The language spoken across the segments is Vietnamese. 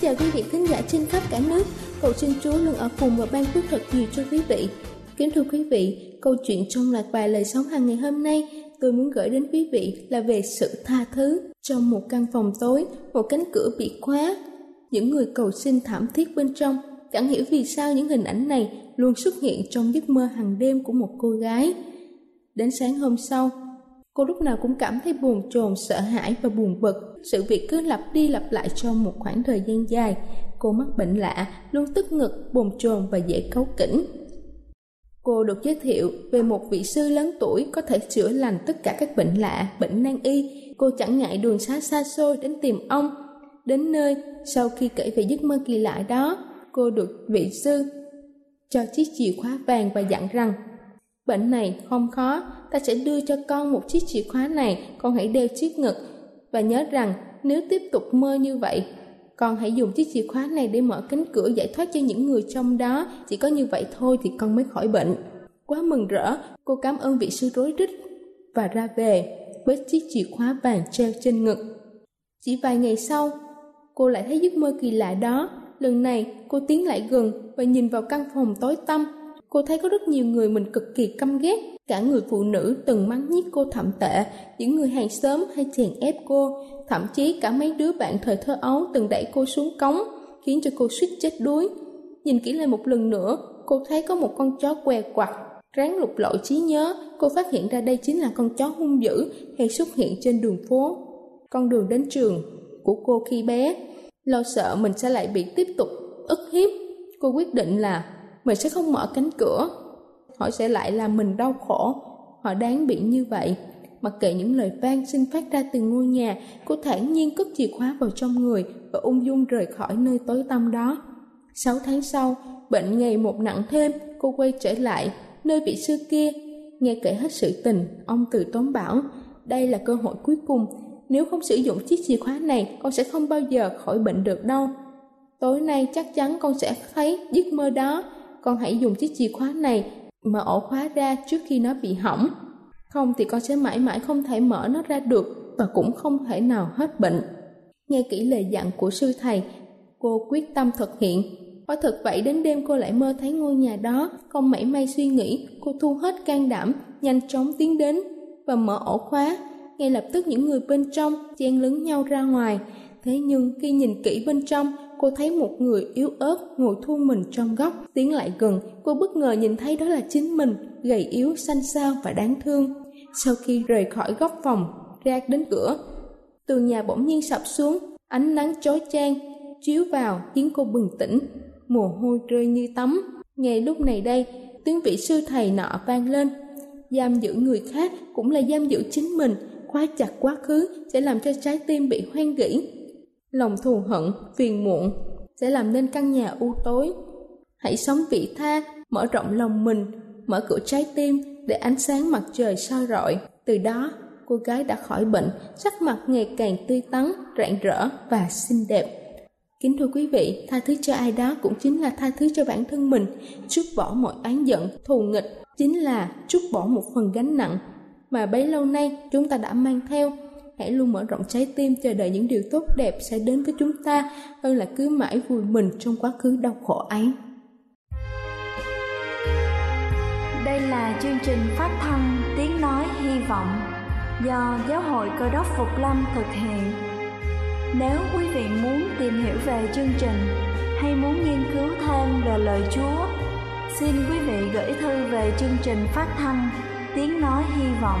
chào quý vị khán giả trên khắp cả nước. Cầu xin Chúa luôn ở cùng và ban phước thật nhiều cho quý vị. Kính thưa quý vị, câu chuyện trong loạt bài lời sống hàng ngày hôm nay tôi muốn gửi đến quý vị là về sự tha thứ. Trong một căn phòng tối, một cánh cửa bị khóa, những người cầu xin thảm thiết bên trong chẳng hiểu vì sao những hình ảnh này luôn xuất hiện trong giấc mơ hàng đêm của một cô gái. Đến sáng hôm sau, Cô lúc nào cũng cảm thấy buồn chồn, sợ hãi và buồn bực. Sự việc cứ lặp đi lặp lại trong một khoảng thời gian dài. Cô mắc bệnh lạ, luôn tức ngực, buồn chồn và dễ cáu kỉnh. Cô được giới thiệu về một vị sư lớn tuổi có thể chữa lành tất cả các bệnh lạ, bệnh nan y. Cô chẳng ngại đường xa xa xôi đến tìm ông. Đến nơi, sau khi kể về giấc mơ kỳ lạ đó, cô được vị sư cho chiếc chìa khóa vàng và dặn rằng Bệnh này không khó, ta sẽ đưa cho con một chiếc chìa khóa này, con hãy đeo chiếc ngực. Và nhớ rằng, nếu tiếp tục mơ như vậy, con hãy dùng chiếc chìa khóa này để mở cánh cửa giải thoát cho những người trong đó. Chỉ có như vậy thôi thì con mới khỏi bệnh. Quá mừng rỡ, cô cảm ơn vị sư rối rít và ra về với chiếc chìa khóa vàng treo trên ngực. Chỉ vài ngày sau, cô lại thấy giấc mơ kỳ lạ đó. Lần này, cô tiến lại gần và nhìn vào căn phòng tối tăm Cô thấy có rất nhiều người mình cực kỳ căm ghét, cả người phụ nữ từng mắng nhiếc cô thậm tệ, những người hàng xóm hay chèn ép cô, thậm chí cả mấy đứa bạn thời thơ ấu từng đẩy cô xuống cống, khiến cho cô suýt chết đuối. Nhìn kỹ lại một lần nữa, cô thấy có một con chó què quặt, ráng lục lọi trí nhớ, cô phát hiện ra đây chính là con chó hung dữ hay xuất hiện trên đường phố. Con đường đến trường của cô khi bé, lo sợ mình sẽ lại bị tiếp tục ức hiếp. Cô quyết định là mình sẽ không mở cánh cửa. Họ sẽ lại làm mình đau khổ. Họ đáng bị như vậy. Mặc kệ những lời vang xin phát ra từ ngôi nhà, cô thản nhiên cất chìa khóa vào trong người và ung dung rời khỏi nơi tối tăm đó. Sáu tháng sau, bệnh ngày một nặng thêm, cô quay trở lại nơi vị sư kia, nghe kể hết sự tình, ông từ tốn bảo, đây là cơ hội cuối cùng. Nếu không sử dụng chiếc chìa khóa này, con sẽ không bao giờ khỏi bệnh được đâu. Tối nay chắc chắn con sẽ thấy giấc mơ đó con hãy dùng chiếc chìa khóa này mở ổ khóa ra trước khi nó bị hỏng. Không thì con sẽ mãi mãi không thể mở nó ra được và cũng không thể nào hết bệnh. Nghe kỹ lời dặn của sư thầy, cô quyết tâm thực hiện. Quả thực vậy đến đêm cô lại mơ thấy ngôi nhà đó, không mảy may suy nghĩ, cô thu hết can đảm, nhanh chóng tiến đến và mở ổ khóa. Ngay lập tức những người bên trong chen lấn nhau ra ngoài. Thế nhưng khi nhìn kỹ bên trong, cô thấy một người yếu ớt ngồi thu mình trong góc. Tiến lại gần, cô bất ngờ nhìn thấy đó là chính mình, gầy yếu, xanh xao và đáng thương. Sau khi rời khỏi góc phòng, ra đến cửa, tường nhà bỗng nhiên sập xuống, ánh nắng chói chang, chiếu vào khiến cô bừng tỉnh, mồ hôi rơi như tắm. Ngay lúc này đây, tiếng vị sư thầy nọ vang lên. Giam giữ người khác cũng là giam giữ chính mình, khóa chặt quá khứ sẽ làm cho trái tim bị hoang gỉ lòng thù hận, phiền muộn sẽ làm nên căn nhà u tối. Hãy sống vị tha, mở rộng lòng mình, mở cửa trái tim để ánh sáng mặt trời soi rọi. Từ đó, cô gái đã khỏi bệnh, sắc mặt ngày càng tươi tắn, rạng rỡ và xinh đẹp. Kính thưa quý vị, tha thứ cho ai đó cũng chính là tha thứ cho bản thân mình, trút bỏ mọi oán giận, thù nghịch, chính là trút bỏ một phần gánh nặng mà bấy lâu nay chúng ta đã mang theo. Hãy luôn mở rộng trái tim chờ đợi những điều tốt đẹp sẽ đến với chúng ta hơn là cứ mãi vùi mình trong quá khứ đau khổ ấy. Đây là chương trình phát thanh Tiếng Nói Hy Vọng do Giáo hội Cơ đốc Phục Lâm thực hiện. Nếu quý vị muốn tìm hiểu về chương trình hay muốn nghiên cứu thêm về lời Chúa, xin quý vị gửi thư về chương trình phát thanh Tiếng Nói Hy Vọng,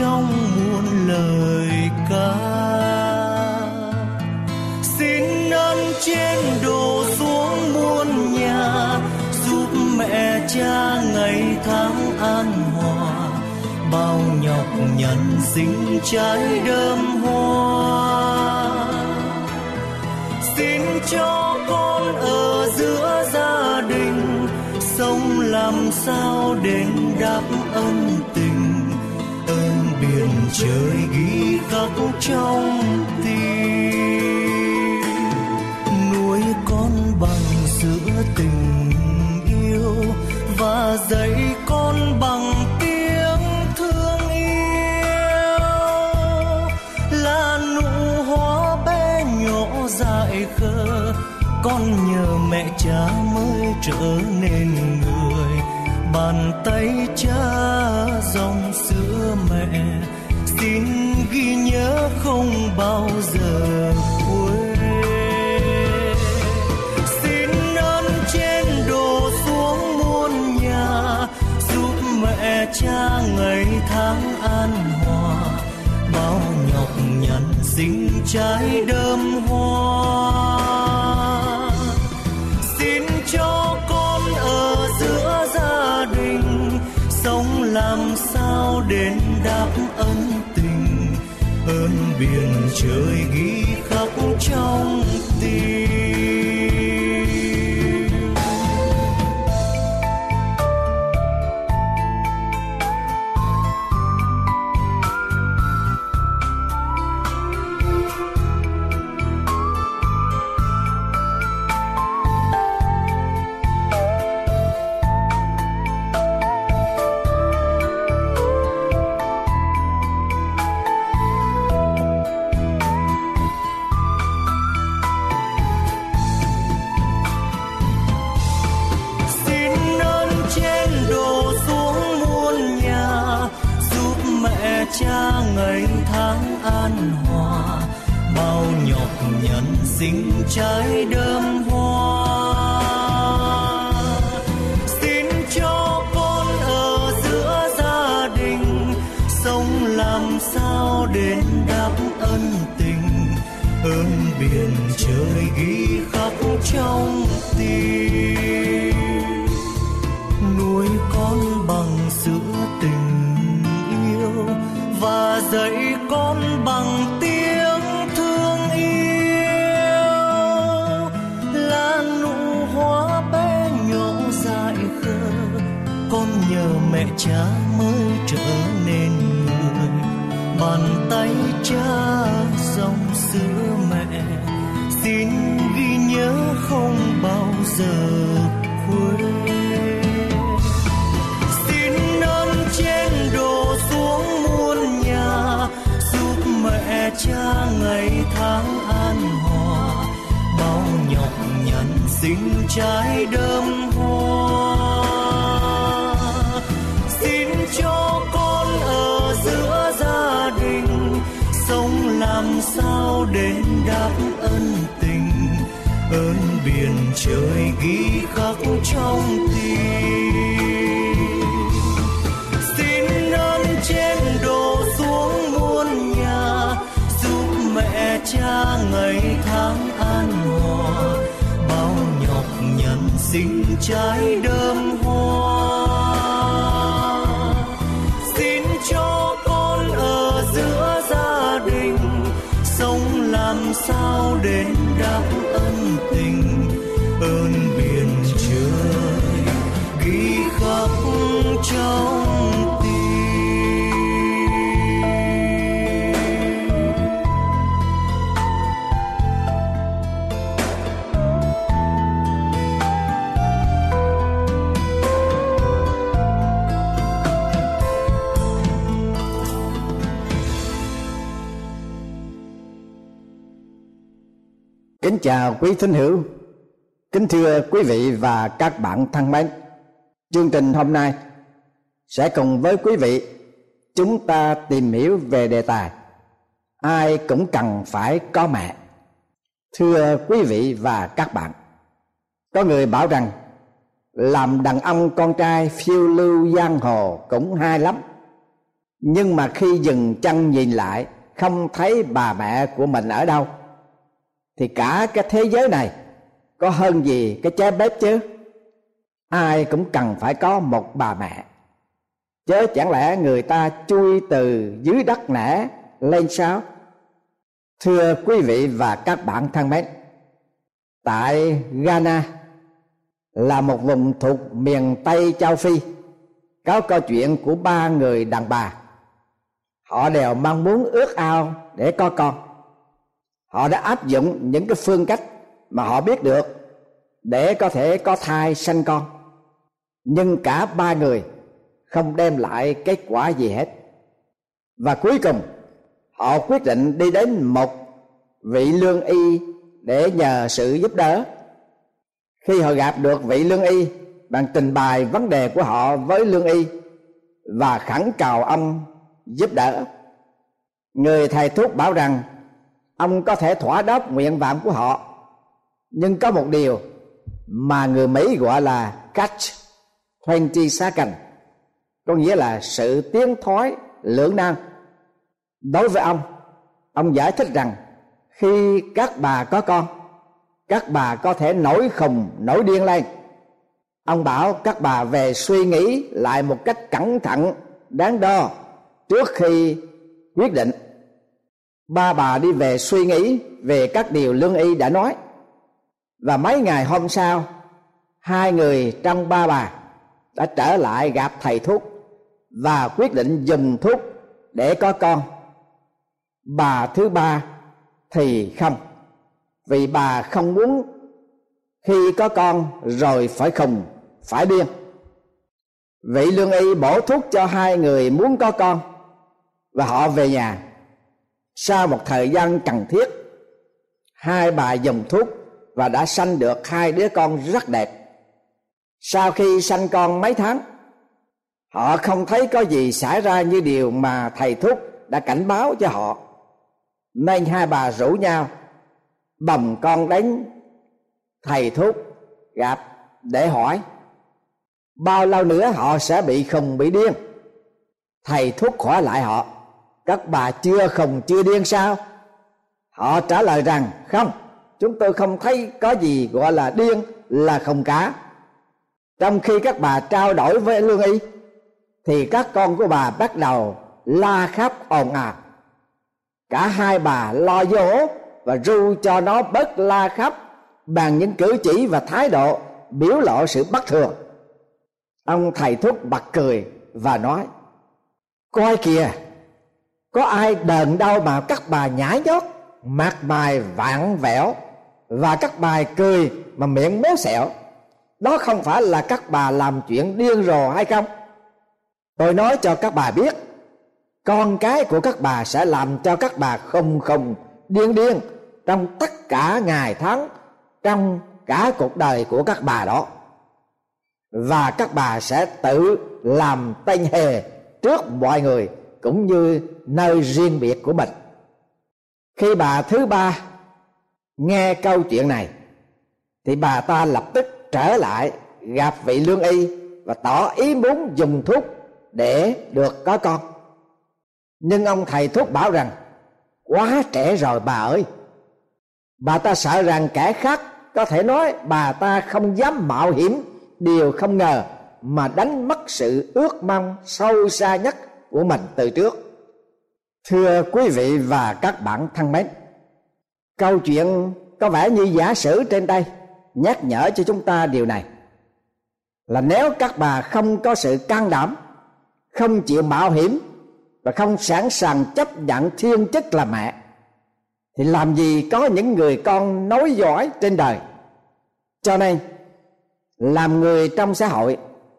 Trong muôn lời ca. Xin ơn trên đổ xuống muôn nhà, giúp mẹ cha ngày tháng an hòa. Bao nhọc nhằn dính trái đơm hoa. Xin cho con ở giữa gia đình, sống làm sao đền đáp ân ơn trời ghi khắc trong tim. Nuôi con bằng sữa tình yêu và dạy con bằng tiếng thương yêu. Là nụ hoa bé nhỏ dại khờ, con nhờ mẹ cha mới trở nên người. Bàn tay cha dòng bao giờ quên. Xin ơn trên đổ xuống muôn nhà, giúp mẹ cha ngày tháng an hòa. Bao nhọc nhằn sinh trái đơm hoa. Xin cho con ở giữa gia đình, sống làm sao đến đáp ân hơn biển trời ghi khắc trong tim. Biển trời ghi khắc trong tim. Nuôi con bằng sữa tình yêu và dạy con bằng tiếng thương yêu. Là nụ hoa bé nhỏ dại khờ, con nhờ mẹ cha mới trở nên người. Bàn tay giờ cuối. Xin ơn trên đổ xuống muôn nhà, giúp mẹ cha ngày tháng an hòa. Bao nhọc nhằn sinh trái đơm hoa. Xin cho con ở giữa gia đình, sống làm sao để đáp ơn tình, ơn biển trời ghi khắc trong tim. Xin ơn trên đổ xuống muôn nhà, giúp mẹ cha ngày tháng an hòa. Bao nhọc nhằn sinh trái đơm chào quý thính hữu, kính thưa quý vị và các bạn thân mến. Chương trình hôm nay sẽ cùng với quý vị chúng ta tìm hiểu về đề tài ai cũng cần phải có mẹ. Thưa quý vị và các bạn, có người bảo rằng làm đàn ông con trai phiêu lưu giang hồ cũng hay lắm. Nhưng mà khi dừng chân nhìn lại không thấy bà mẹ của mình ở đâu thì cả cái thế giới này có hơn gì cái trái bếp chứ? Ai cũng cần phải có một bà mẹ. Chớ chẳng lẽ người ta chui từ dưới đất nẻ lên sao? Thưa quý vị và các bạn thân mến, tại ghana là một vùng thuộc miền tây châu phi, có câu chuyện của ba người đàn bà. Họ đều mong muốn ước ao để có con họ đã áp dụng những cái phương cách mà họ biết được để có thể có thai, sanh con. Nhưng cả ba người không đem lại kết quả gì hết. Và cuối cùng, họ quyết định đi đến một vị lương y để nhờ sự giúp đỡ. Khi họ gặp được vị lương y bằng trình bày vấn đề của họ với lương y và khẩn cầu ông giúp đỡ, người thầy thuốc bảo rằng ông có thể thỏa đáp nguyện vọng của họ. Nhưng có một điều mà người mỹ gọi là catch 20 second có nghĩa là sự tiến thoái lưỡng nan. Đối với ông ông giải thích rằng khi các bà có con, các bà có thể nổi khùng, nổi điên lên. Ông bảo các bà về suy nghĩ lại một cách cẩn thận, đáng đo trước khi quyết định ba bà đi về suy nghĩ về các điều lương y đã nói. Và mấy ngày hôm sau, hai người trong ba bà đã trở lại gặp thầy thuốc và quyết định dùng thuốc để có con. Bà thứ ba thì không, vì bà không muốn khi có con rồi phải khùng, phải điên. Vị lương y bổ thuốc cho hai người muốn có con và họ về nhà sau một thời gian cần thiết, hai bà dùng thuốc và đã sanh được hai đứa con rất đẹp. Sau khi sanh con mấy tháng, họ không thấy có gì xảy ra như điều mà thầy thuốc đã cảnh báo cho họ. Nên hai bà rủ nhau, bồng con đến thầy thuốc gặp để hỏi, bao lâu nữa họ sẽ bị khùng bị điên? Thầy thuốc khỏi lại họ các bà chưa khùng, chưa điên sao? Họ trả lời rằng, không, chúng tôi không thấy có gì gọi là điên là không cả. trong khi các bà trao đổi với lương y, thì các con của bà bắt đầu la khắp ồn ào. Cả hai bà lo dỗ và ru cho nó bớt la khắp bằng những cử chỉ và thái độ biểu lộ sự bất thường. Ông thầy thuốc bật cười và nói, coi kìa có ai đờn đau mà các bà nhảy nhót mặt bài vạn vẹo và các bài cười mà miệng méo xẹo? Đó không phải là các bà làm chuyện điên rồ hay không? Tôi nói cho các bà biết, con cái của các bà sẽ làm cho các bà không không điên điên trong tất cả ngày tháng, trong cả cuộc đời của các bà đó. Và các bà sẽ tự làm tên hề trước mọi người, cũng như nơi riêng biệt của mình. Khi bà thứ ba nghe câu chuyện này, thì bà ta lập tức trở lại, gặp vị lương y và tỏ ý muốn dùng thuốc để được có con. Nhưng ông thầy thuốc bảo rằng, quá trẻ rồi bà ơi. Bà ta sợ rằng kẻ khác có thể nói bà ta không dám mạo hiểm, điều không ngờ mà đánh mất sự ước mong sâu xa nhất của mình từ trước thưa quý vị và các bạn thân mến, câu chuyện có vẻ như giả sử trên đây nhắc nhở cho chúng ta điều này. Là nếu các bà không có sự can đảm, không chịu mạo hiểm và không sẵn sàng chấp nhận thiên chức là mẹ, thì làm gì có những người con nối dõi trên đời? Cho nên, làm người trong xã hội,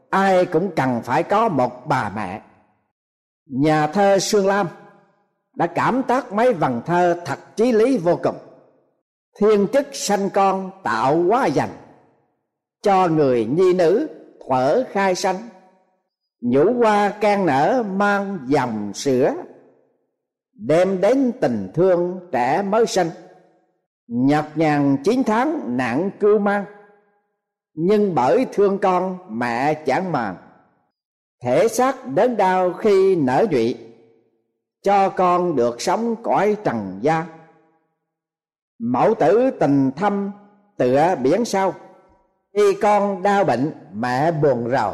ai cũng cần phải có một bà mẹ. Nhà thơ Sương Lam đã cảm tác mấy vần thơ thật chí lý vô cùng. Thiên chức sanh con tạo quá dành, cho người nhi nữ thuở khai sanh. Nhũ hoa can nở mang dòng sữa, đem đến tình thương trẻ mới sanh. Nhọc nhằn chín tháng nặng cưu mang, nhưng bởi thương con mẹ chẳng màng. Thể xác đớn đau khi nở nhụy cho con được sống cõi trần gian. Mẫu tử tình thâm tựa biển sâu. Khi con đau bệnh, mẹ buồn rầu.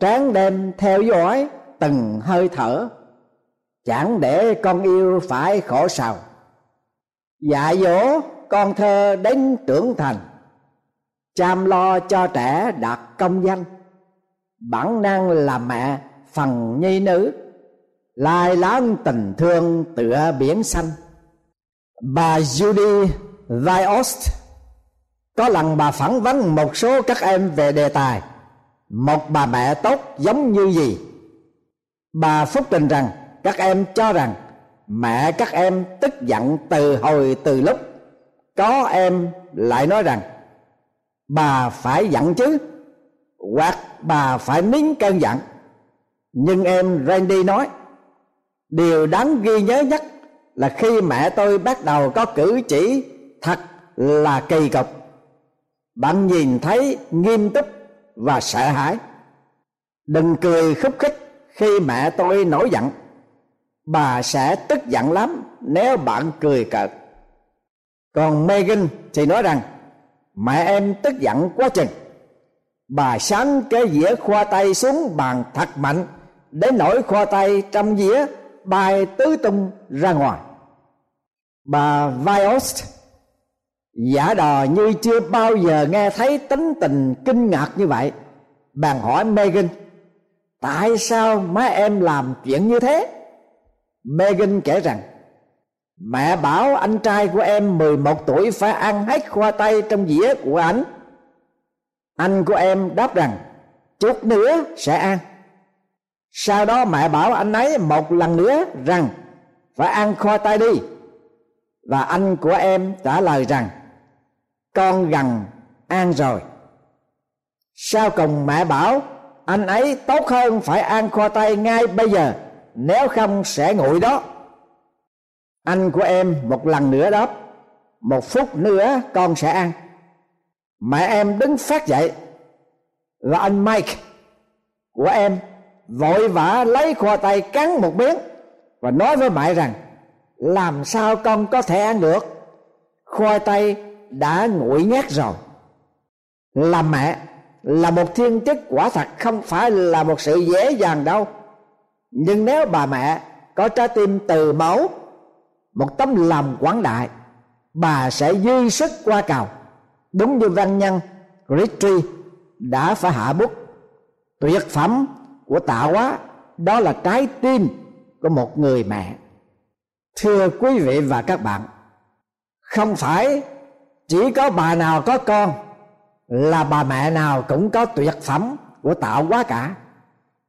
Tráng đêm theo dõi, từng hơi thở. Chẳng để con yêu phải khổ sầu. Dạy dỗ, con thơ đến trưởng thành. Chăm lo cho trẻ đạt công danh. Bản năng làm mẹ phần nhi nữ lai láng tình thương tựa biển xanh. Bà Judy Viost, có lần bà phỏng vấn một số các em về đề tài. Một bà mẹ tốt giống như gì? Bà phúc trình rằng, các em cho rằng, mẹ các em tức giận từ hồi từ lúc. Có em lại nói rằng, bà phải giận chứ, hoặc bà phải nín cơn giận. Nhưng em Randy nói điều đáng ghi nhớ nhất là khi mẹ tôi bắt đầu có cử chỉ thật là kỳ cục. Bạn nhìn thấy nghiêm túc và sợ hãi. Đừng cười khúc khích khi mẹ tôi nổi giận. Bà sẽ tức giận lắm nếu bạn cười cợt. Còn Megan thì nói rằng, mẹ em tức giận quá chừng. Bà sáng cái dĩa khoa tay xuống bàn thật mạnh đến nỗi khoa tay trong dĩa bay tứ tung ra ngoài. Bà Viost, giả đò như chưa bao giờ nghe thấy tính tình kinh ngạc như vậy bàn hỏi Megan tại sao má em làm chuyện như thế? Megan kể rằng, mẹ bảo anh trai của em 11 tuổi phải ăn hết khoa tây trong dĩa của ảnh anh của em đáp rằng, chút nữa sẽ ăn sau đó mẹ bảo anh ấy một lần nữa rằng, phải ăn khoai tây đi. Và anh của em trả lời rằng, con gần, ăn rồi. Sau cùng mẹ bảo, anh ấy tốt hơn phải ăn khoai tây ngay bây giờ, nếu không sẽ nguội đó. Anh của em một lần nữa đáp, một phút nữa con sẽ ăn. Mẹ em đứng phát dậy, và anh mike của em vội vã lấy khoai tây cắn một miếng và nói với mẹ rằng, làm sao con có thể ăn được? Khoai tây đã nguội nhát rồi. Làm mẹ, là một thiên chức quả thật không phải là một sự dễ dàng đâu. Nhưng nếu bà mẹ có trái tim từ máu, một tấm lòng quảng đại, bà sẽ dư sức qua cầu đúng như văn nhân Ritchie đã phải hạ bút, tuyệt phẩm của tạo hóa đó là trái tim của một người mẹ. Thưa quý vị và các bạn, không phải chỉ có bà nào có con, là bà mẹ nào cũng có tuyệt phẩm của tạo hóa cả,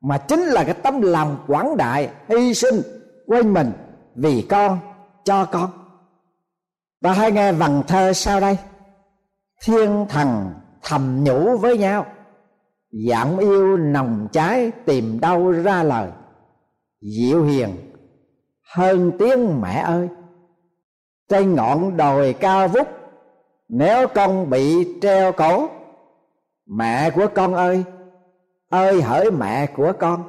mà chính là cái tấm lòng quảng đại, hy sinh quên mình vì con, cho con. Ta hãy nghe vần thơ sau đây. Thiên thần thầm nhủ với nhau dạng yêu nồng cháy tìm đâu ra lời. Dịu hiền, hơn tiếng mẹ ơi. Trên ngọn đồi cao vút, nếu con bị treo cổ, mẹ của con ơi ơi hỡi mẹ của con.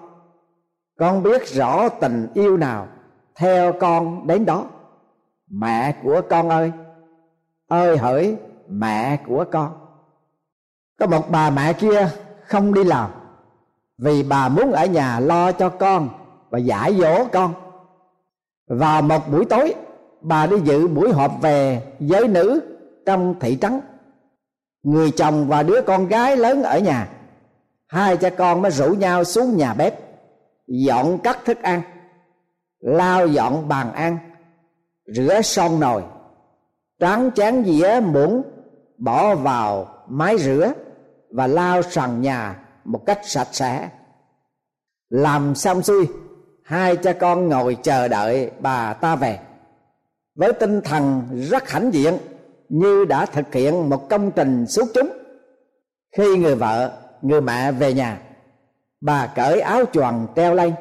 Con biết rõ tình yêu nào theo con đến đó. Mẹ của con ơi ơi hỡi mẹ của con. Có một bà mẹ kia không đi làm. Vì bà muốn ở nhà lo cho con và giải dỗ con. Vào một buổi tối, bà đi dự buổi họp về giới nữ trong thị trấn. Người chồng và đứa con gái lớn ở nhà. Hai cha con mới rủ nhau xuống nhà bếp, dọn cắt thức ăn, lau dọn bàn ăn, rửa son nồi, tráng chén dĩa muỗng, bỏ vào máy rửa và lau sàn nhà một cách sạch sẽ. Làm xong xuôi, hai cha con ngồi chờ đợi bà ta về. Với tinh thần rất hãnh diện, như đã thực hiện một công trình xuất chúng. Khi người vợ, người mẹ về nhà, bà cởi áo choàng treo lên,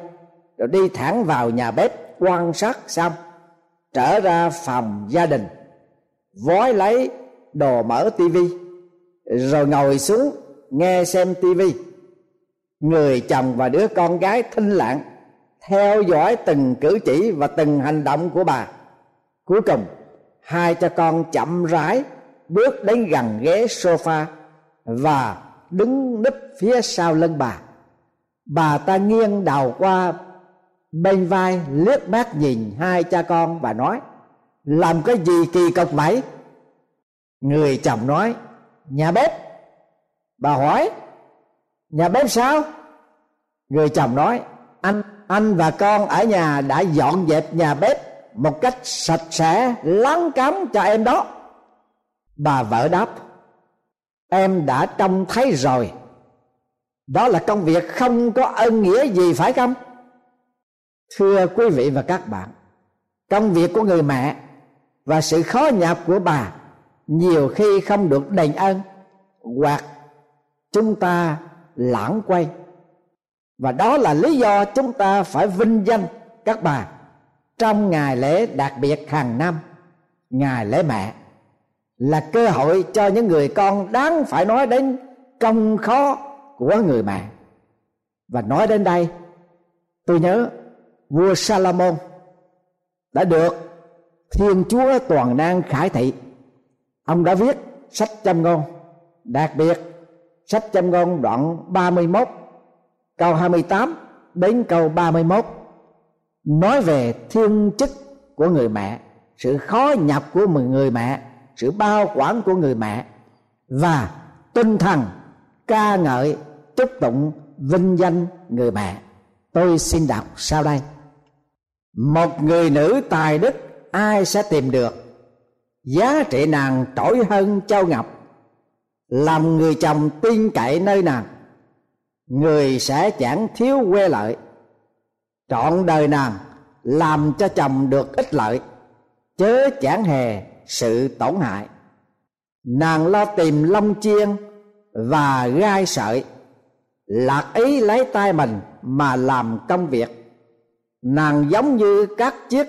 rồi đi thẳng vào nhà bếp quan sát xong, trở ra phòng gia đình, vói lấy đồ mở tivi, rồi ngồi xuống nghe xem tivi người chồng và đứa con gái thinh lặng theo dõi từng cử chỉ và từng hành động của bà. Cuối cùng, hai cha con chậm rãi bước đến gần ghế sofa và đứng núp phía sau lưng bà. Bà ta nghiêng đầu qua bên vai, liếc mắt nhìn hai cha con và nói, làm cái gì kỳ cục vậy? Người chồng nói, nhà bếp bà hỏi, nhà bếp sao? Người chồng nói, anh anh và con ở nhà đã dọn dẹp nhà bếp một cách sạch sẽ lắng cắm cho em đó. Bà vợ đáp, em đã trông thấy rồi. Đó là công việc không có ân nghĩa gì, phải không? Thưa quý vị và các bạn, công việc của người mẹ và sự khó nhọc của bà nhiều khi không được đền ơn hoặc chúng ta lãng quay. Và đó là lý do chúng ta phải vinh danh các bà trong ngày lễ đặc biệt hàng năm, ngày lễ mẹ, là cơ hội cho những người con đáng phải nói đến công khó của người mẹ. Và nói đến đây, tôi nhớ vua Salomon đã được Thiên Chúa toàn năng khải thị. Ông đã viết sách châm ngôn đặc biệt sách châm ngôn đoạn 31 câu 28 đến câu 31 nói về thiên chức của người mẹ, sự khó nhập của người mẹ, sự bao quản của người mẹ, và tinh thần ca ngợi, chúc tụng, vinh danh người mẹ. Tôi xin đọc sau đây. Một người nữ tài đức ai sẽ tìm được? Giá trị nàng trỗi hơn châu ngọc làm người chồng tin cậy nơi nàng, người sẽ chẳng thiếu quê lợi. Trọn đời nàng làm cho chồng được ích lợi, chớ chẳng hề sự tổn hại. Nàng lo tìm lông chiên và gai sợi, lạc ý lấy tay mình mà làm công việc. Nàng giống như các chiếc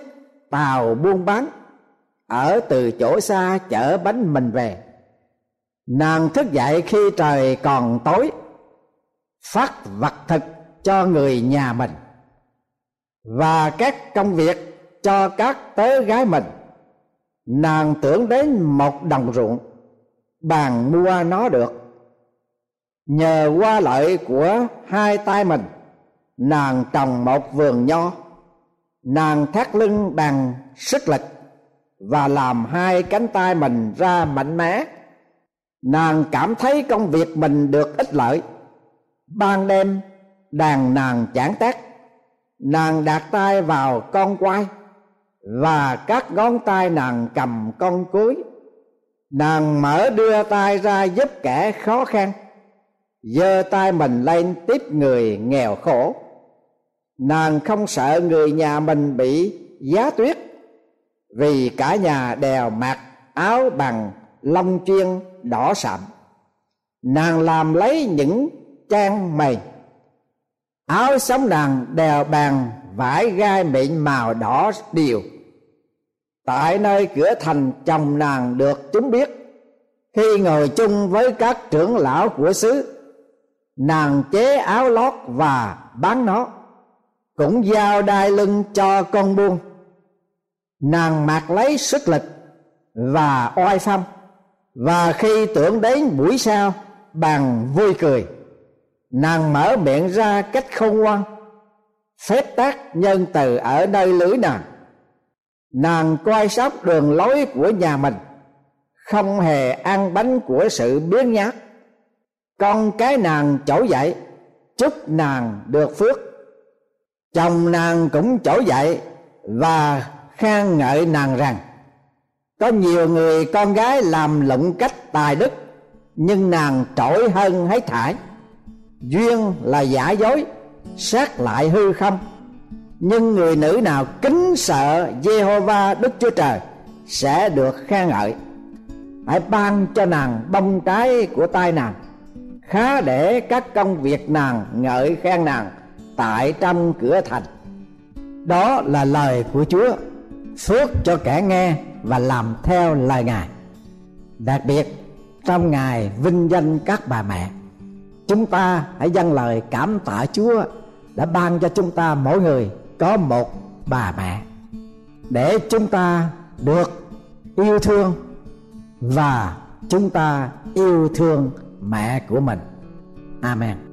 tàu buôn bán, ở từ chỗ xa chở bánh mình về nàng thức dậy khi trời còn tối, phát vật thực cho người nhà mình, và các công việc cho các tớ gái mình. Nàng tưởng đến một đồng ruộng, bàn mua nó được. Nhờ qua lợi của hai tay mình, nàng trồng một vườn nho. Nàng thắt lưng bằng sức lực và làm hai cánh tay mình ra mạnh mẽ nàng cảm thấy công việc mình được ích lợi. Ban đêm, đàn nàng chản tác nàng đặt tay vào con quai và các ngón tay nàng cầm con cuối nàng mở đưa tay ra giúp kẻ khó khăn giơ tay mình lên tiếp người nghèo khổ. Nàng không sợ người nhà mình bị giá tuyết vì cả nhà đều mặc áo bằng lông chuyên đỏ sậm nàng làm lấy những trang mày. Áo sống nàng đèo bàn, vải gai mịn màu đỏ điều tại nơi cửa thành chồng nàng được chúng biết. Khi ngồi chung với các trưởng lão của xứ, nàng chế áo lót và bán nó. Cũng giao đai lưng cho con buôn. Nàng mặc lấy sức lực và oai phong và khi tưởng đến buổi sau, bằng vui cười, nàng mở miệng ra cách không ngoan, phép tác nhân từ ở nơi lưới nàng. Nàng coi sóc đường lối của nhà mình, không hề ăn bánh của sự biến nhát. Con cái nàng trỗi dậy, chúc nàng được phước. Chồng nàng cũng trỗi dậy và khen ngợi nàng rằng có nhiều người con gái làm lụng cách tài đức, nhưng nàng trỗi hơn hết thải duyên là giả dối, sát lại hư không. Nhưng người nữ nào kính sợ Jehovah Đức Chúa Trời sẽ được khen ngợi. Hãy ban cho nàng bông trái của tay nàng, khá để các công việc nàng ngợi khen nàng tại trong cửa thành. Đó là lời của Chúa phước cho kẻ nghe và làm theo lời Ngài. Đặc biệt, trong ngày vinh danh các bà mẹ, chúng ta hãy dâng lời cảm tạ Chúa đã ban cho chúng ta mỗi người có một bà mẹ, để chúng ta được yêu thương và chúng ta yêu thương mẹ của mình. Amen.